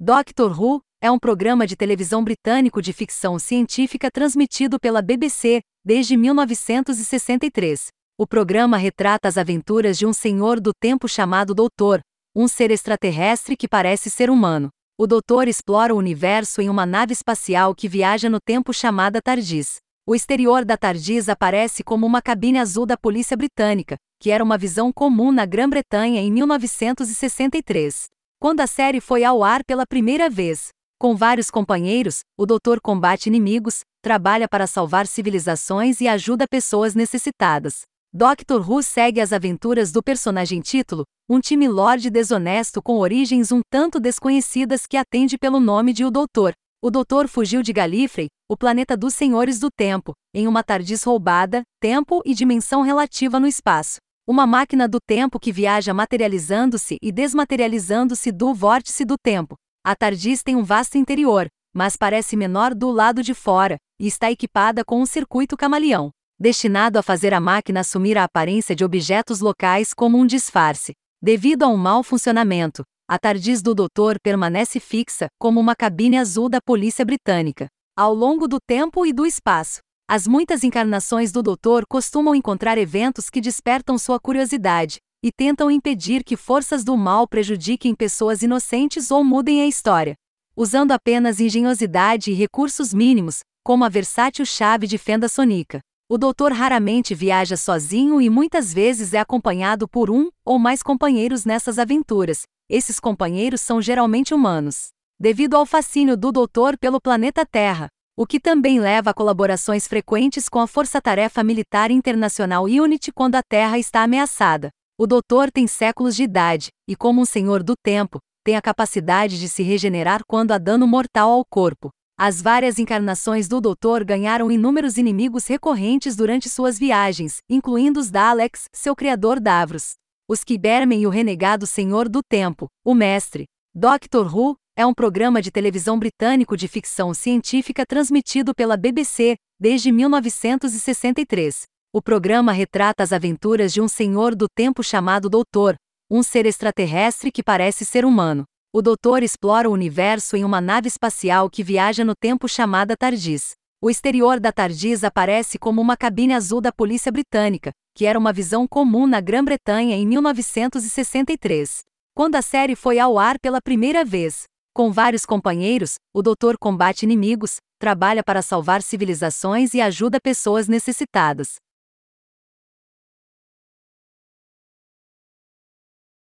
Doctor Who é um programa de televisão britânico de ficção científica transmitido pela BBC desde 1963. O programa retrata as aventuras de um senhor do tempo chamado Doutor, um ser extraterrestre que parece ser humano. O Doutor explora o universo em uma nave espacial que viaja no tempo chamada TARDIS. O exterior da TARDIS aparece como uma cabine azul da polícia britânica, que era uma visão comum na Grã-Bretanha em 1963. Quando a série foi ao ar pela primeira vez, com vários companheiros, o doutor combate inimigos, trabalha para salvar civilizações e ajuda pessoas necessitadas. Doctor Who segue as aventuras do personagem título, um time lord desonesto com origens um tanto desconhecidas que atende pelo nome de O Doutor. O Doutor fugiu de Gallifrey, o planeta dos Senhores do Tempo, em uma tardiz roubada, tempo e dimensão relativa no espaço. Uma máquina do tempo que viaja materializando-se e desmaterializando-se do vórtice do tempo. A TARDIS tem um vasto interior, mas parece menor do lado de fora, e está equipada com um circuito camaleão, destinado a fazer a máquina assumir a aparência de objetos locais como um disfarce. Devido a um mau funcionamento, a TARDIS do Doutor permanece fixa, como uma cabine azul da polícia britânica, ao longo do tempo e do espaço. As muitas encarnações do Doutor costumam encontrar eventos que despertam sua curiosidade e tentam impedir que forças do mal prejudiquem pessoas inocentes ou mudem a história. Usando apenas engenhosidade e recursos mínimos, como a versátil chave de fenda sonica. O doutor raramente viaja sozinho e muitas vezes é acompanhado por um ou mais companheiros nessas aventuras. Esses companheiros são geralmente humanos. Devido ao fascínio do doutor pelo planeta Terra, o que também leva a colaborações frequentes com a Força-Tarefa Militar Internacional UNIT quando a Terra está ameaçada. O Doutor tem séculos de idade, e como um senhor do tempo, tem a capacidade de se regenerar quando há dano mortal ao corpo. As várias encarnações do Doutor ganharam inúmeros inimigos recorrentes durante suas viagens, incluindo os Daleks, seu criador Davros, os Kibermen e o renegado Senhor do Tempo, o Mestre. Doctor Who, é um programa de televisão britânico de ficção científica transmitido pela BBC desde 1963. O programa retrata as aventuras de um senhor do tempo chamado Doutor, um ser extraterrestre que parece ser humano. O Doutor explora o universo em uma nave espacial que viaja no tempo chamada TARDIS. O exterior da TARDIS aparece como uma cabine azul da polícia britânica, que era uma visão comum na Grã-Bretanha em 1963. Quando a série foi ao ar pela primeira vez, com vários companheiros, o doutor combate inimigos, trabalha para salvar civilizações e ajuda pessoas necessitadas.